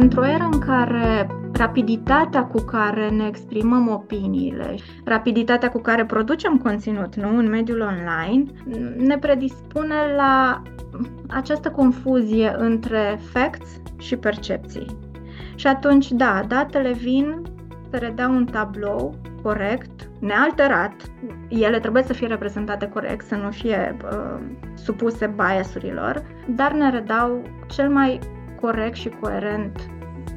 Într-o eră în care rapiditatea cu care ne exprimăm opiniile, rapiditatea cu care producem conținut nu, în mediul online, ne predispune la această confuzie între facts și percepții. Și atunci, da, datele vin să redea un tablou corect, nealterat. Ele trebuie să fie reprezentate corect, să nu fie uh, supuse biasurilor, dar ne redau cel mai corect și coerent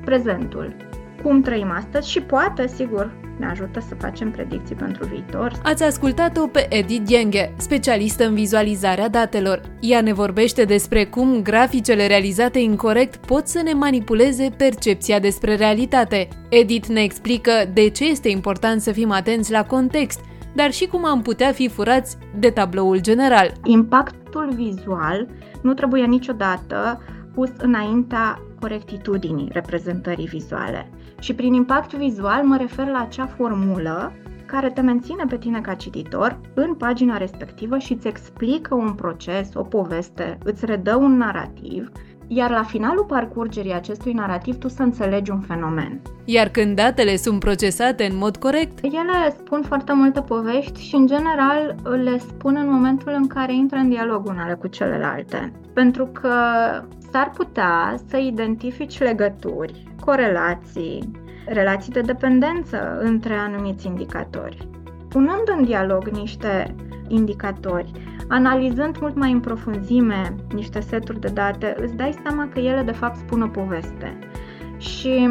prezentul. Cum trăim astăzi și poate, sigur, ne ajută să facem predicții pentru viitor. Ați ascultat-o pe Edith Dienghe, specialistă în vizualizarea datelor. Ea ne vorbește despre cum graficele realizate incorrect pot să ne manipuleze percepția despre realitate. Edith ne explică de ce este important să fim atenți la context, dar și cum am putea fi furați de tabloul general. Impactul vizual nu trebuie niciodată pus înaintea corectitudinii reprezentării vizuale. Și prin impact vizual mă refer la acea formulă care te menține pe tine ca cititor în pagina respectivă și îți explică un proces, o poveste, îți redă un narativ, iar la finalul parcurgerii acestui narativ tu să înțelegi un fenomen. Iar când datele sunt procesate în mod corect, ele spun foarte multe povești și în general le spun în momentul în care intră în dialog unele cu celelalte. Pentru că s-ar putea să identifici legături, corelații, relații de dependență între anumiți indicatori. Punând în dialog niște indicatori, analizând mult mai în profunzime niște seturi de date, îți dai seama că ele de fapt spun o poveste. Și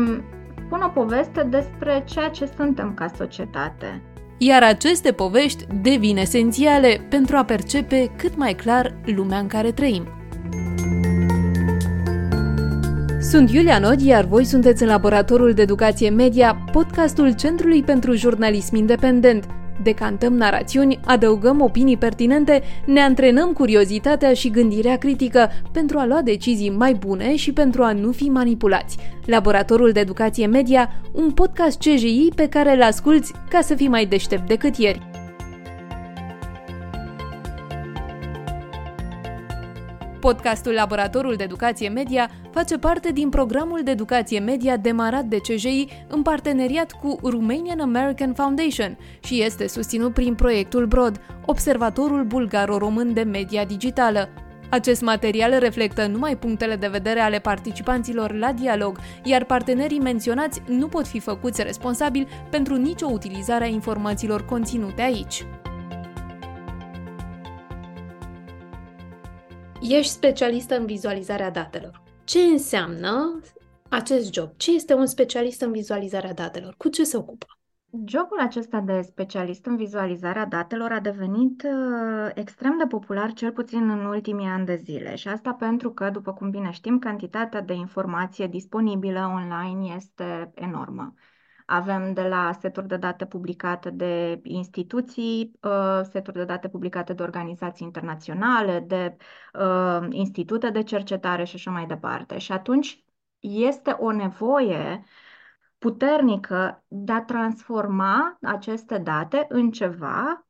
spun o poveste despre ceea ce suntem ca societate. Iar aceste povești devin esențiale pentru a percepe cât mai clar lumea în care trăim. Sunt Iulia Nod, iar voi sunteți în Laboratorul de Educație Media, podcastul Centrului pentru Jurnalism Independent. Decantăm narațiuni, adăugăm opinii pertinente, ne antrenăm curiozitatea și gândirea critică pentru a lua decizii mai bune și pentru a nu fi manipulați. Laboratorul de Educație Media, un podcast CJI pe care îl asculți ca să fii mai deștept decât ieri. Podcastul Laboratorul de Educație Media face parte din programul de educație media demarat de CJI în parteneriat cu Romanian American Foundation și este susținut prin proiectul BROD, Observatorul Bulgaro-Român de Media Digitală, acest material reflectă numai punctele de vedere ale participanților la dialog, iar partenerii menționați nu pot fi făcuți responsabili pentru nicio utilizare a informațiilor conținute aici. Ești specialistă în vizualizarea datelor. Ce înseamnă acest job? Ce este un specialist în vizualizarea datelor? Cu ce se ocupă? Jobul acesta de specialist în vizualizarea datelor a devenit uh, extrem de popular, cel puțin în ultimii ani de zile. Și asta pentru că, după cum bine știm, cantitatea de informație disponibilă online este enormă. Avem de la seturi de date publicate de instituții, uh, seturi de date publicate de organizații internaționale, de uh, institute de cercetare și așa mai departe. Și atunci este o nevoie puternică de a transforma aceste date în ceva Uh,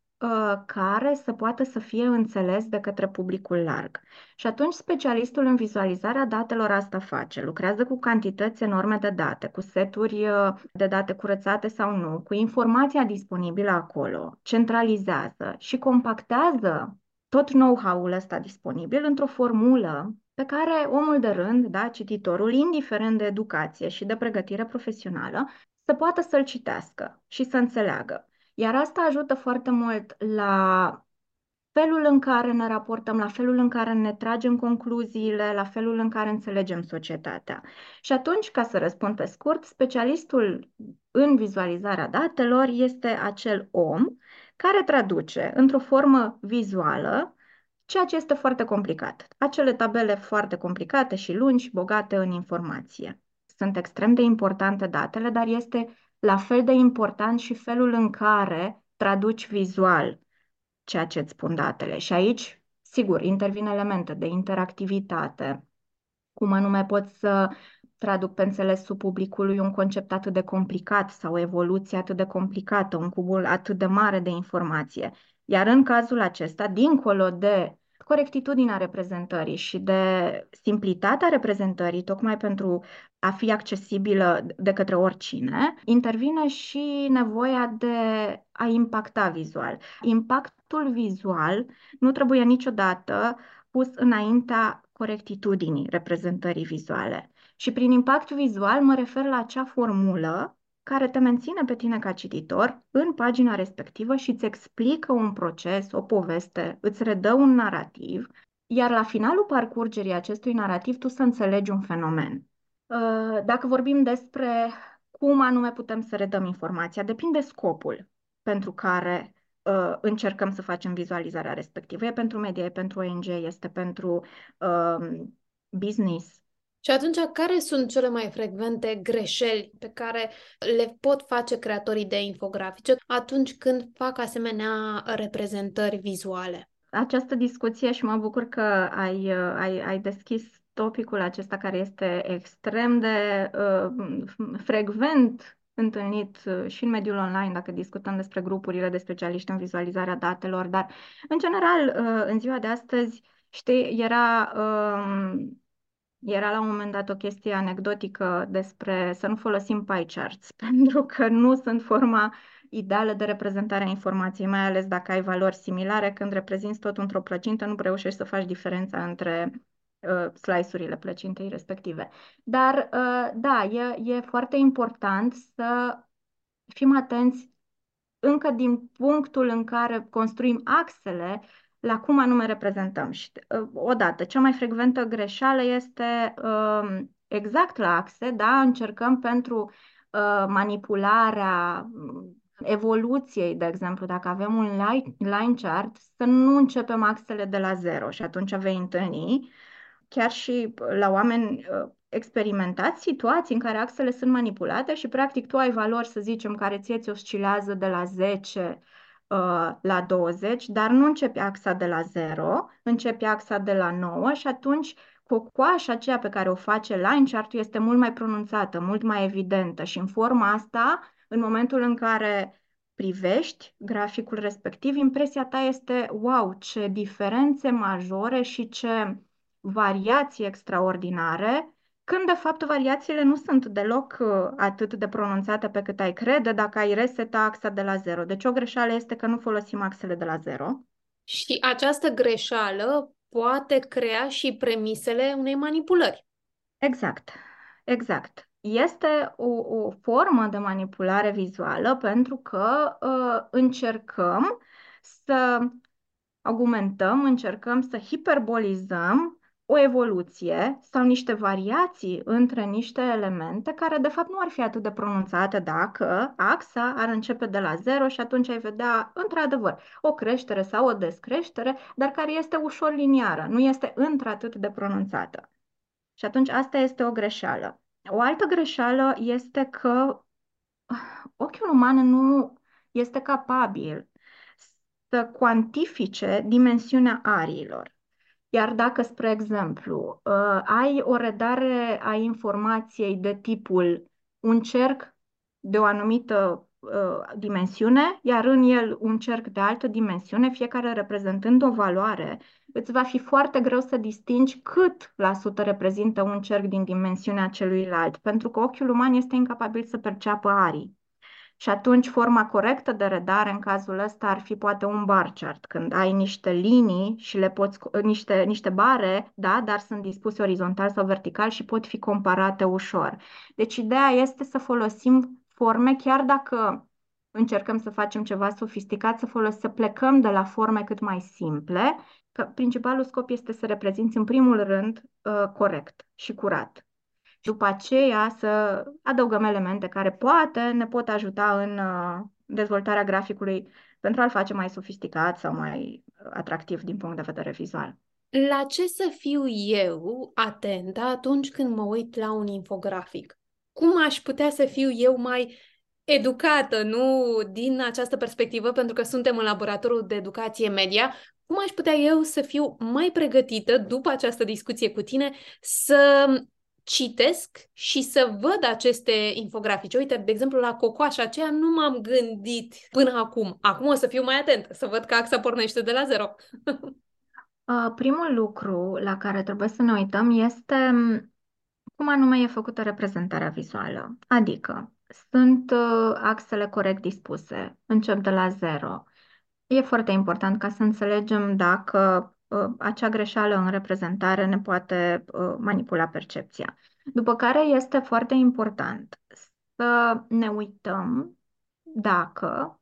care să poată să fie înțeles de către publicul larg. Și atunci specialistul în vizualizarea datelor asta face. Lucrează cu cantități enorme de date, cu seturi uh, de date curățate sau nu, cu informația disponibilă acolo, centralizează și compactează tot know-how-ul ăsta disponibil într-o formulă pe care omul de rând, da, cititorul, indiferent de educație și de pregătire profesională, să poată să-l citească și să înțeleagă. Iar asta ajută foarte mult la felul în care ne raportăm, la felul în care ne tragem concluziile, la felul în care înțelegem societatea. Și atunci, ca să răspund pe scurt, specialistul în vizualizarea datelor este acel om care traduce într-o formă vizuală ceea ce este foarte complicat. Acele tabele foarte complicate și lungi, bogate în informație. Sunt extrem de importante datele, dar este la fel de important și felul în care traduci vizual ceea ce îți spun datele. Și aici, sigur, intervin elemente de interactivitate, cum anume pot să traduc pe înțelesul publicului un concept atât de complicat sau o evoluție atât de complicată, un cubul atât de mare de informație. Iar în cazul acesta, dincolo de corectitudinea reprezentării și de simplitatea reprezentării, tocmai pentru a fi accesibilă de către oricine, intervine și nevoia de a impacta vizual. Impactul vizual nu trebuie niciodată pus înaintea corectitudinii reprezentării vizuale. Și prin impact vizual mă refer la acea formulă care te menține pe tine ca cititor în pagina respectivă și îți explică un proces, o poveste, îți redă un narativ, iar la finalul parcurgerii acestui narativ tu să înțelegi un fenomen. Uh, dacă vorbim despre cum anume putem să redăm informația, depinde scopul pentru care uh, încercăm să facem vizualizarea respectivă. E pentru media, e pentru ONG, este pentru uh, business, și atunci, care sunt cele mai frecvente greșeli pe care le pot face creatorii de infografice atunci când fac asemenea reprezentări vizuale? Această discuție și mă bucur că ai, ai, ai deschis topicul acesta care este extrem de uh, frecvent întâlnit uh, și în mediul online, dacă discutăm despre grupurile de specialiști în vizualizarea datelor, dar, în general, uh, în ziua de astăzi, știi, era... Uh, era la un moment dat o chestie anecdotică despre să nu folosim pie charts, pentru că nu sunt forma ideală de reprezentare a informației, mai ales dacă ai valori similare, când reprezinți tot într-o plăcintă, nu reușești să faci diferența între uh, slice-urile plăcintei respective. Dar, uh, da, e, e foarte important să fim atenți încă din punctul în care construim axele la cum anume reprezentăm. Și, uh, odată, cea mai frecventă greșeală este uh, exact la axe, da? Încercăm pentru uh, manipularea mm, evoluției, de exemplu, dacă avem un line, line chart, să nu începem axele de la zero și atunci vei întâlni chiar și la oameni uh, experimentați situații în care axele sunt manipulate și practic tu ai valori, să zicem, care ție ți oscilează de la 10 Uh, la 20, dar nu începi axa de la 0, începi axa de la 9 și atunci cocoașa aceea pe care o face line chart este mult mai pronunțată, mult mai evidentă și în forma asta, în momentul în care privești graficul respectiv, impresia ta este wow, ce diferențe majore și ce variații extraordinare când de fapt variațiile nu sunt deloc uh, atât de pronunțate pe cât ai crede dacă ai reseta axa de la zero. Deci o greșeală este că nu folosim axele de la zero. Și această greșeală poate crea și premisele unei manipulări. Exact, exact. Este o, o formă de manipulare vizuală pentru că uh, încercăm să argumentăm, încercăm să hiperbolizăm o evoluție sau niște variații între niște elemente care de fapt nu ar fi atât de pronunțate dacă axa ar începe de la zero și atunci ai vedea într-adevăr o creștere sau o descreștere, dar care este ușor liniară, nu este într-atât de pronunțată. Și atunci asta este o greșeală. O altă greșeală este că ochiul uman nu este capabil să cuantifice dimensiunea ariilor. Iar dacă, spre exemplu, uh, ai o redare a informației de tipul un cerc de o anumită uh, dimensiune, iar în el un cerc de altă dimensiune, fiecare reprezentând o valoare, îți va fi foarte greu să distingi cât la sută reprezintă un cerc din dimensiunea celuilalt, pentru că ochiul uman este incapabil să perceapă arii. Și atunci forma corectă de redare în cazul ăsta ar fi poate un bar chart, când ai niște linii și le poți, niște, niște bare, da, dar sunt dispuse orizontal sau vertical și pot fi comparate ușor. Deci ideea este să folosim forme, chiar dacă încercăm să facem ceva sofisticat, să, folos- să plecăm de la forme cât mai simple, că principalul scop este să reprezinți în primul rând uh, corect și curat după aceea să adăugăm elemente care poate ne pot ajuta în uh, dezvoltarea graficului pentru a-l face mai sofisticat sau mai uh, atractiv din punct de vedere vizual. La ce să fiu eu atentă atunci când mă uit la un infografic? Cum aș putea să fiu eu mai educată, nu din această perspectivă, pentru că suntem în laboratorul de educație media, cum aș putea eu să fiu mai pregătită după această discuție cu tine să citesc și să văd aceste infografici. Uite, de exemplu, la cocoașa aceea nu m-am gândit până acum. Acum o să fiu mai atent, să văd că axa pornește de la zero. Uh, primul lucru la care trebuie să ne uităm este mm, cum anume e făcută reprezentarea vizuală. Adică, sunt uh, axele corect dispuse, încep de la zero. E foarte important ca să înțelegem dacă uh, acea greșeală în reprezentare ne poate manipula percepția. După care este foarte important să ne uităm dacă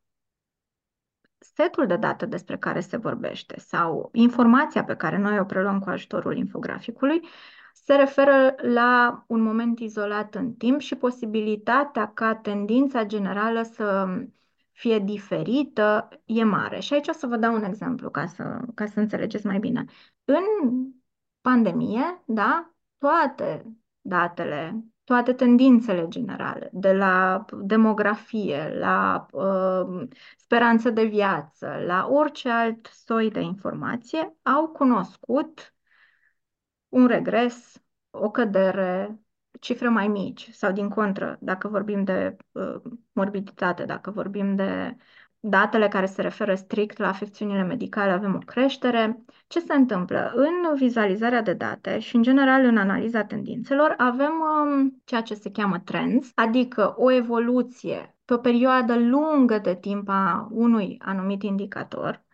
setul de date despre care se vorbește sau informația pe care noi o preluăm cu ajutorul infograficului se referă la un moment izolat în timp și posibilitatea ca tendința generală să fie diferită e mare. Și aici o să vă dau un exemplu ca să, ca să înțelegeți mai bine. În pandemie, da, toate datele toate tendințele generale, de la demografie, la uh, speranță de viață, la orice alt soi de informație, au cunoscut un regres, o cădere, cifre mai mici sau din contră, dacă vorbim de uh, morbiditate, dacă vorbim de datele care se referă strict la afecțiunile medicale, avem o creștere. Ce se întâmplă? În vizualizarea de date și, în general, în analiza tendințelor, avem um, ceea ce se cheamă trends, adică o evoluție pe o perioadă lungă de timp a unui anumit indicator,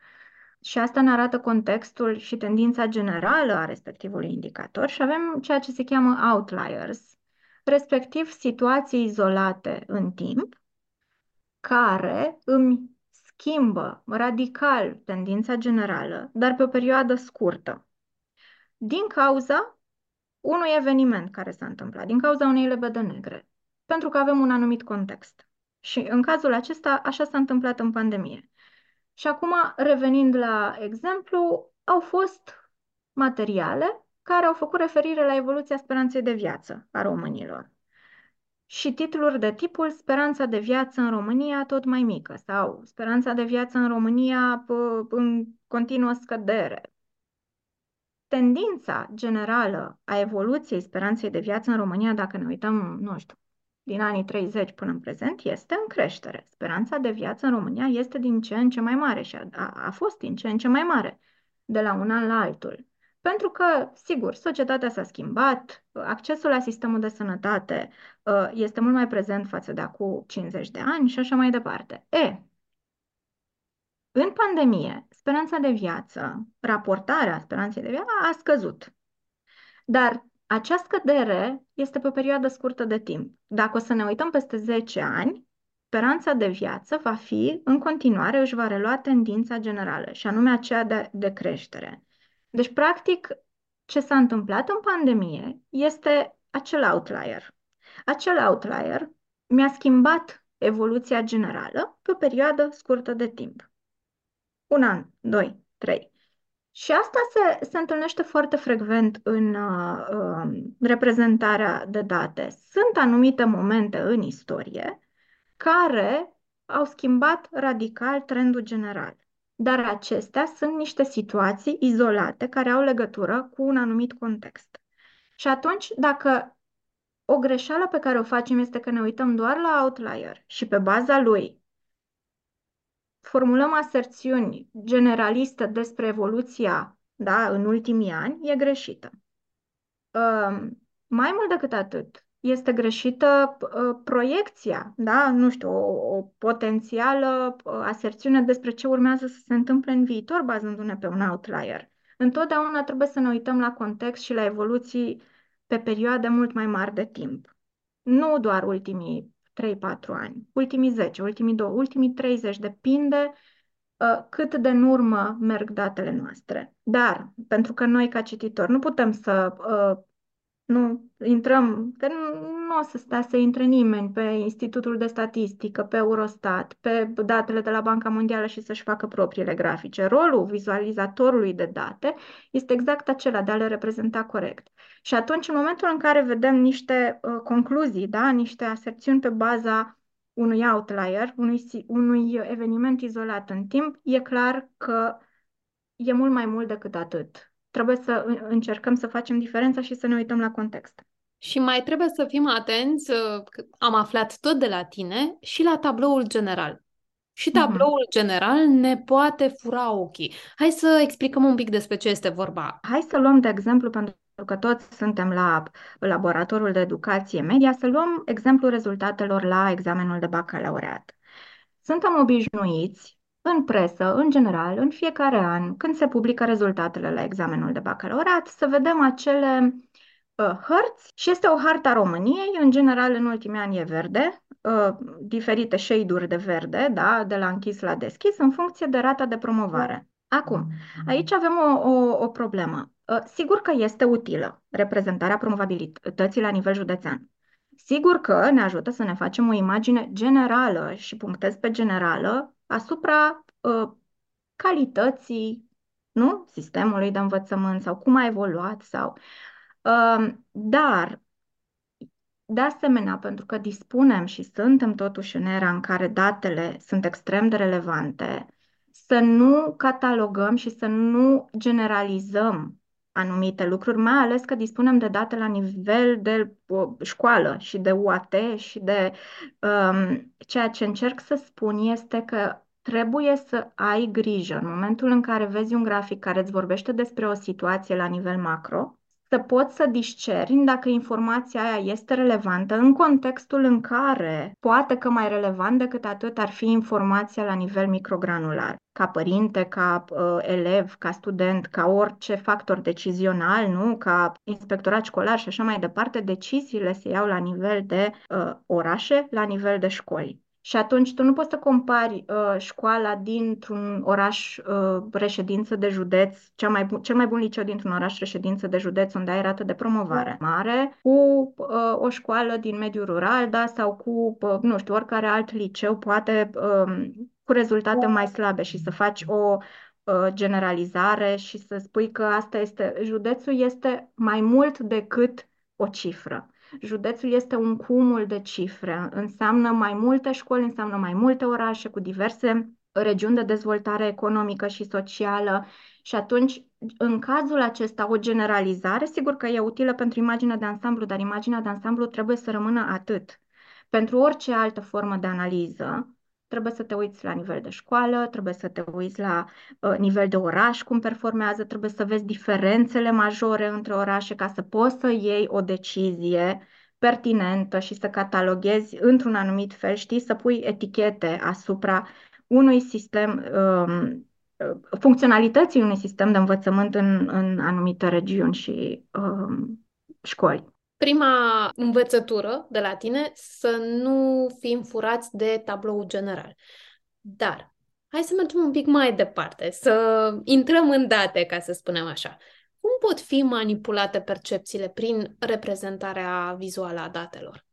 și asta ne arată contextul și tendința generală a respectivului indicator și avem ceea ce se cheamă outliers, respectiv situații izolate în timp, care îmi schimbă radical tendința generală, dar pe o perioadă scurtă, din cauza unui eveniment care s-a întâmplat, din cauza unei lebede negre, pentru că avem un anumit context. Și în cazul acesta, așa s-a întâmplat în pandemie. Și acum, revenind la exemplu, au fost materiale care au făcut referire la evoluția speranței de viață a românilor și titluri de tipul Speranța de viață în România tot mai mică sau Speranța de viață în România în continuă scădere. Tendința generală a evoluției speranței de viață în România, dacă ne uităm, nu știu, din anii 30 până în prezent, este în creștere. Speranța de viață în România este din ce în ce mai mare și a, a fost din ce în ce mai mare de la un an la altul. Pentru că, sigur, societatea s-a schimbat, accesul la sistemul de sănătate uh, este mult mai prezent față de acum 50 de ani și așa mai departe. E, în pandemie, speranța de viață, raportarea speranței de viață a scăzut. Dar acea scădere este pe o perioadă scurtă de timp. Dacă o să ne uităm peste 10 ani, speranța de viață va fi, în continuare, își va relua tendința generală, și anume aceea de, de creștere. Deci, practic, ce s-a întâmplat în pandemie este acel outlier. Acel outlier mi-a schimbat evoluția generală pe o perioadă scurtă de timp. Un an, doi, trei. Și asta se, se întâlnește foarte frecvent în uh, uh, reprezentarea de date. Sunt anumite momente în istorie care au schimbat radical trendul general dar acestea sunt niște situații izolate care au legătură cu un anumit context. Și atunci, dacă o greșeală pe care o facem este că ne uităm doar la outlier și pe baza lui formulăm aserțiuni generaliste despre evoluția da, în ultimii ani, e greșită. Uh, mai mult decât atât, este greșită uh, proiecția, da? Nu știu, o, o potențială uh, aserțiune despre ce urmează să se întâmple în viitor, bazându-ne pe un outlier. Întotdeauna trebuie să ne uităm la context și la evoluții pe perioade mult mai mari de timp. Nu doar ultimii 3-4 ani, ultimii 10, ultimii 2, ultimii 30, depinde uh, cât de în urmă merg datele noastre. Dar, pentru că noi ca cititori nu putem să uh, nu intrăm, că nu, nu o să stea să intre nimeni pe Institutul de Statistică, pe Eurostat, pe datele de la Banca Mondială și să-și facă propriile grafice. Rolul vizualizatorului de date este exact acela de a le reprezenta corect. Și atunci, în momentul în care vedem niște uh, concluzii, da, niște aserțiuni pe baza unui outlier, unui, unui eveniment izolat în timp, e clar că e mult mai mult decât atât trebuie să încercăm să facem diferența și să ne uităm la context. Și mai trebuie să fim atenți, uh, am aflat tot de la tine, și la tabloul general. și mhm. tabloul uh-huh. general ne poate fura ochii. Hai să explicăm un pic despre ce este vorba. Hai să luăm de exemplu, pentru că toți suntem la laboratorul de educație media, să luăm exemplu rezultatelor la examenul de bacalaureat. Suntem obișnuiți în presă, în general, în fiecare an, când se publică rezultatele la examenul de bacalaureat, să vedem acele uh, hărți și este o harta României, în general în ultimii ani e verde, uh, diferite shade-uri de verde, da, de la închis la deschis, în funcție de rata de promovare. Acum, aici avem o, o, o problemă. Uh, sigur că este utilă reprezentarea promovabilității la nivel județean. Sigur că ne ajută să ne facem o imagine generală și punctez pe generală asupra uh, calității nu? sistemului de învățământ sau cum a evoluat sau. Uh, dar, de asemenea, pentru că dispunem și suntem totuși în era în care datele sunt extrem de relevante, să nu catalogăm și să nu generalizăm anumite lucruri, mai ales că dispunem de date la nivel de școală și de UAT și de um, ceea ce încerc să spun este că trebuie să ai grijă. În momentul în care vezi un grafic care îți vorbește despre o situație la nivel macro, să poți să discerni dacă informația aia este relevantă în contextul în care poate că mai relevant decât atât ar fi informația la nivel microgranular. Ca părinte, ca uh, elev, ca student, ca orice factor decizional, nu? ca inspectorat școlar și așa mai departe, deciziile se iau la nivel de uh, orașe, la nivel de școli. Și atunci tu nu poți să compari uh, școala dintr-un oraș uh, reședință de județ, cea mai bu- cel mai bun liceu dintr-un oraș reședință de județ unde ai rată de promovare mare, cu uh, o școală din mediul rural, da, sau cu, uh, nu știu, oricare alt liceu, poate uh, cu rezultate mai slabe și să faci o uh, generalizare și să spui că asta este, județul este mai mult decât o cifră. Județul este un cumul de cifre, înseamnă mai multe școli, înseamnă mai multe orașe cu diverse regiuni de dezvoltare economică și socială și atunci, în cazul acesta, o generalizare, sigur că e utilă pentru imaginea de ansamblu, dar imaginea de ansamblu trebuie să rămână atât. Pentru orice altă formă de analiză, trebuie să te uiți la nivel de școală, trebuie să te uiți la uh, nivel de oraș, cum performează, trebuie să vezi diferențele majore între orașe ca să poți să iei o decizie pertinentă și să cataloghezi într-un anumit fel, știi, să pui etichete asupra unui sistem, um, funcționalității unui sistem de învățământ în, în anumite regiuni și um, școli prima învățătură de la tine să nu fim furați de tablou general. Dar hai să mergem un pic mai departe, să intrăm în date, ca să spunem așa. Cum pot fi manipulate percepțiile prin reprezentarea vizuală a datelor?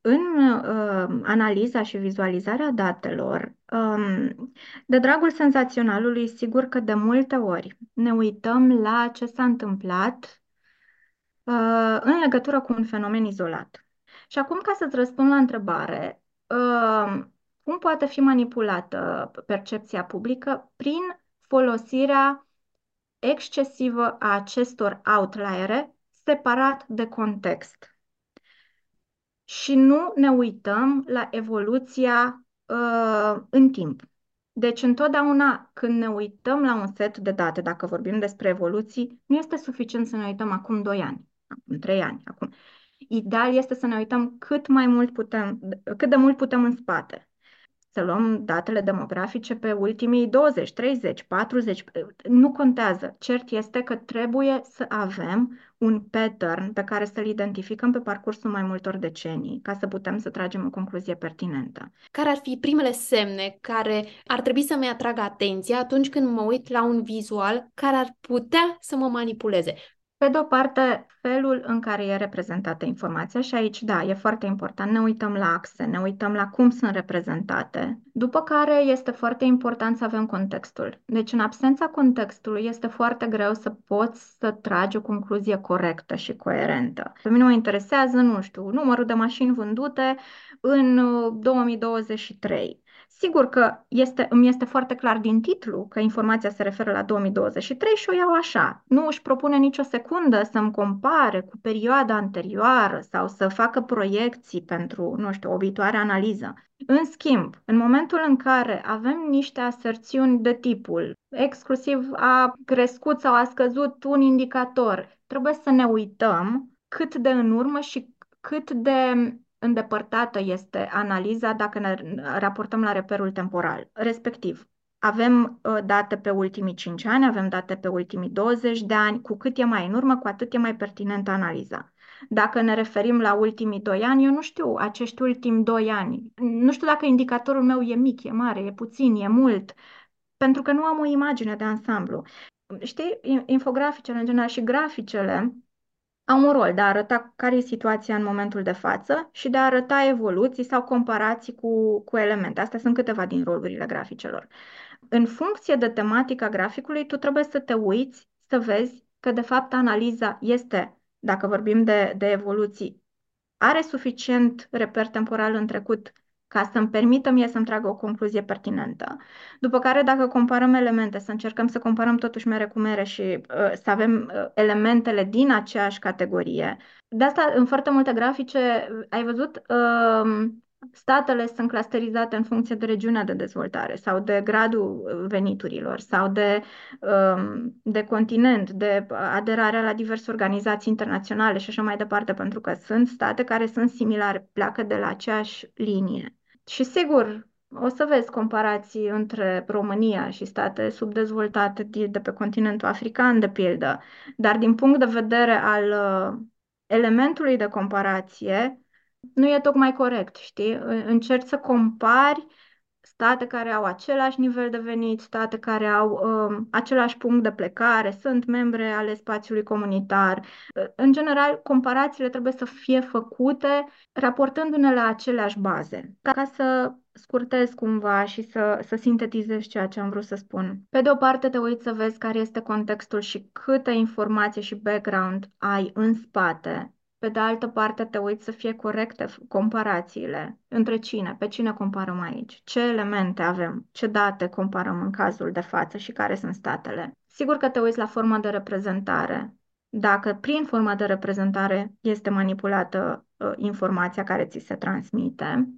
În uh, analiza și vizualizarea datelor, um, de dragul senzaționalului, sigur că de multe ori ne uităm la ce s-a întâmplat Uh, în legătură cu un fenomen izolat. Și acum, ca să-ți răspund la întrebare, uh, cum poate fi manipulată percepția publică? Prin folosirea excesivă a acestor outliere separat de context. Și nu ne uităm la evoluția uh, în timp. Deci, întotdeauna când ne uităm la un set de date, dacă vorbim despre evoluții, nu este suficient să ne uităm acum 2 ani acum trei ani. Acum. Ideal este să ne uităm cât mai mult putem, cât de mult putem în spate. Să luăm datele demografice pe ultimii 20, 30, 40, nu contează. Cert este că trebuie să avem un pattern pe care să-l identificăm pe parcursul mai multor decenii, ca să putem să tragem o concluzie pertinentă. Care ar fi primele semne care ar trebui să-mi atragă atenția atunci când mă uit la un vizual care ar putea să mă manipuleze? Pe de o parte, felul în care e reprezentată informația și aici, da, e foarte important, ne uităm la axe, ne uităm la cum sunt reprezentate, după care este foarte important să avem contextul. Deci, în absența contextului, este foarte greu să poți să tragi o concluzie corectă și coerentă. Pe mine mă interesează, nu știu, numărul de mașini vândute în 2023 Sigur că este, îmi este foarte clar din titlu că informația se referă la 2023 și o iau așa. Nu își propune nicio secundă să-mi compare cu perioada anterioară sau să facă proiecții pentru, nu știu, o viitoare analiză. În schimb, în momentul în care avem niște aserțiuni de tipul exclusiv a crescut sau a scăzut un indicator, trebuie să ne uităm cât de în urmă și cât de îndepărtată este analiza dacă ne raportăm la reperul temporal. Respectiv, avem uh, date pe ultimii 5 ani, avem date pe ultimii 20 de ani, cu cât e mai în urmă, cu atât e mai pertinentă analiza. Dacă ne referim la ultimii 2 ani, eu nu știu acești ultimi 2 ani. Nu știu dacă indicatorul meu e mic, e mare, e puțin, e mult, pentru că nu am o imagine de ansamblu. Știi, infograficele în general și graficele au un rol de a arăta care e situația în momentul de față și de a arăta evoluții sau comparații cu, cu elemente. Astea sunt câteva din rolurile graficelor. În funcție de tematica graficului, tu trebuie să te uiți, să vezi că, de fapt, analiza este, dacă vorbim de, de evoluții, are suficient reper temporal în trecut ca să-mi permită mie să-mi tragă o concluzie pertinentă. După care, dacă comparăm elemente, să încercăm să comparăm totuși mere cu mere și uh, să avem uh, elementele din aceeași categorie. De asta, în foarte multe grafice, ai văzut, uh, statele sunt clusterizate în funcție de regiunea de dezvoltare sau de gradul veniturilor sau de, um, de continent, de aderarea la diverse organizații internaționale și așa mai departe, pentru că sunt state care sunt similare, pleacă de la aceeași linie. Și sigur, o să vezi comparații între România și state subdezvoltate de pe continentul african, de pildă, dar din punct de vedere al uh, elementului de comparație, nu e tocmai corect, știi? Încerci să compari state care au același nivel de venit, state care au um, același punct de plecare, sunt membre ale spațiului comunitar. În general, comparațiile trebuie să fie făcute raportându-ne la aceleași baze, ca să scurtez cumva și să, să sintetizez ceea ce am vrut să spun. Pe de o parte, te uiți să vezi care este contextul și câtă informație și background ai în spate pe de altă parte, te uiți să fie corecte comparațiile. Între cine? Pe cine comparăm aici? Ce elemente avem? Ce date comparăm în cazul de față și care sunt statele? Sigur că te uiți la forma de reprezentare. Dacă prin forma de reprezentare este manipulată uh, informația care ți se transmite.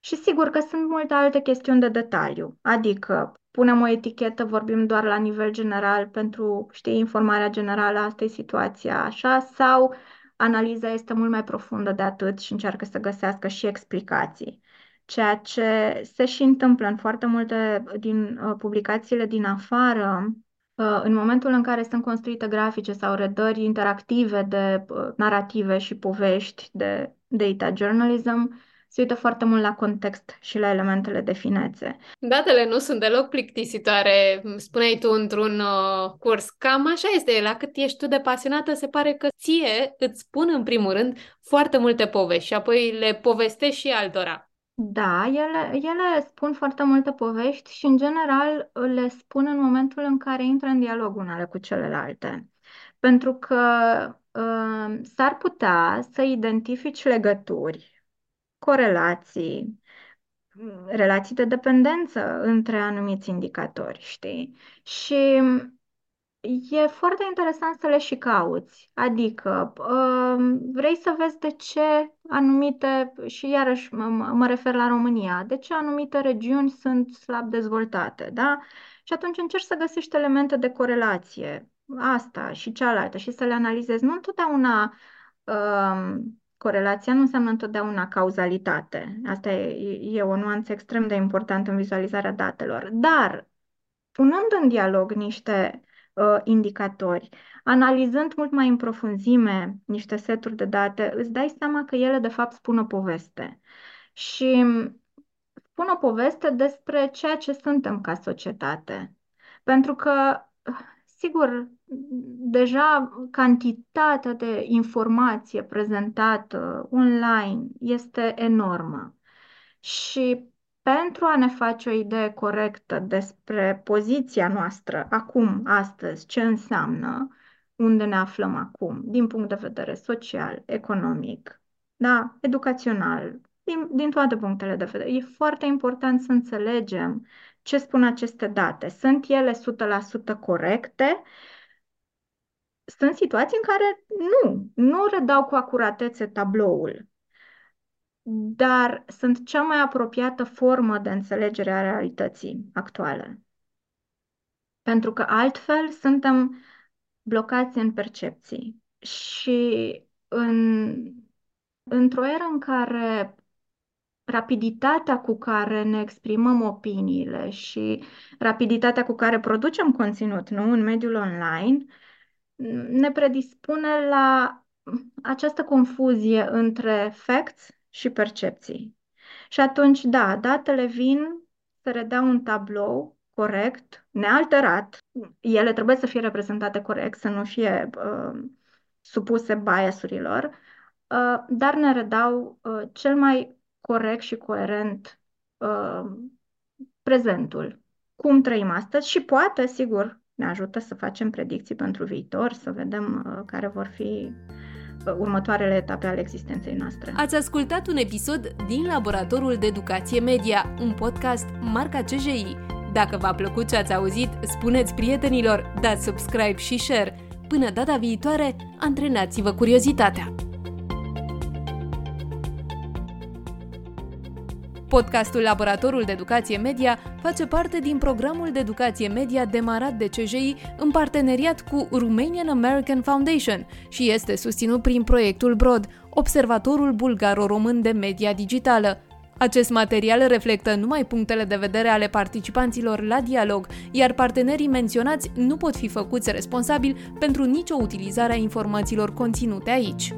Și sigur că sunt multe alte chestiuni de detaliu. Adică punem o etichetă, vorbim doar la nivel general pentru, știi, informarea generală, asta e situația așa, sau analiza este mult mai profundă de atât și încearcă să găsească și explicații. Ceea ce se și întâmplă în foarte multe din uh, publicațiile din afară, uh, în momentul în care sunt construite grafice sau redări interactive de uh, narrative și povești de data journalism, se uită foarte mult la context și la elementele de finețe. Datele nu sunt deloc plictisitoare, spuneai tu într-un uh, curs. Cam așa este, la cât ești tu de pasionată, se pare că ție îți spun în primul rând foarte multe povești și apoi le povestești și altora. Da, ele, ele spun foarte multe povești și, în general, le spun în momentul în care intră în dialog unele cu celelalte. Pentru că uh, s-ar putea să identifici legături corelații, relații de dependență între anumiți indicatori, știi? Și e foarte interesant să le și cauți. Adică um, vrei să vezi de ce anumite, și iarăși mă, mă refer la România, de ce anumite regiuni sunt slab dezvoltate, da? Și atunci încerci să găsești elemente de corelație, asta și cealaltă, și să le analizezi. Nu întotdeauna um, Corelația nu înseamnă întotdeauna cauzalitate. Asta e, e o nuanță extrem de importantă în vizualizarea datelor. Dar, punând în dialog niște uh, indicatori, analizând mult mai în profunzime niște seturi de date, îți dai seama că ele, de fapt, spun o poveste. Și spun o poveste despre ceea ce suntem ca societate. Pentru că Sigur, deja cantitatea de informație prezentată online este enormă și pentru a ne face o idee corectă despre poziția noastră acum, astăzi, ce înseamnă, unde ne aflăm acum, din punct de vedere social, economic, da, educațional, din, din toate punctele de vedere. E foarte important să înțelegem ce spun aceste date. Sunt ele 100% corecte? Sunt situații în care nu, nu redau cu acuratețe tabloul, dar sunt cea mai apropiată formă de înțelegere a realității actuale. Pentru că altfel suntem blocați în percepții și în, într-o eră în care rapiditatea cu care ne exprimăm opiniile și rapiditatea cu care producem conținut, nu, în mediul online, ne predispune la această confuzie între facts și percepții. Și atunci, da, datele vin să redea un tablou corect, nealterat. Ele trebuie să fie reprezentate corect, să nu fie uh, supuse biasurilor, uh, dar ne redau uh, cel mai corect și coerent uh, prezentul. Cum trăim astăzi și poate, sigur, ne ajută să facem predicții pentru viitor, să vedem uh, care vor fi uh, următoarele etape ale existenței noastre. Ați ascultat un episod din Laboratorul de Educație Media, un podcast marca CJI. Dacă v-a plăcut ce ați auzit, spuneți prietenilor, dați subscribe și share. Până data viitoare, antrenați-vă curiozitatea! Podcastul Laboratorul de Educație Media face parte din programul de educație media demarat de CJI în parteneriat cu Romanian American Foundation și este susținut prin proiectul BROD, Observatorul Bulgaro-Român de Media Digitală. Acest material reflectă numai punctele de vedere ale participanților la dialog, iar partenerii menționați nu pot fi făcuți responsabili pentru nicio utilizare a informațiilor conținute aici.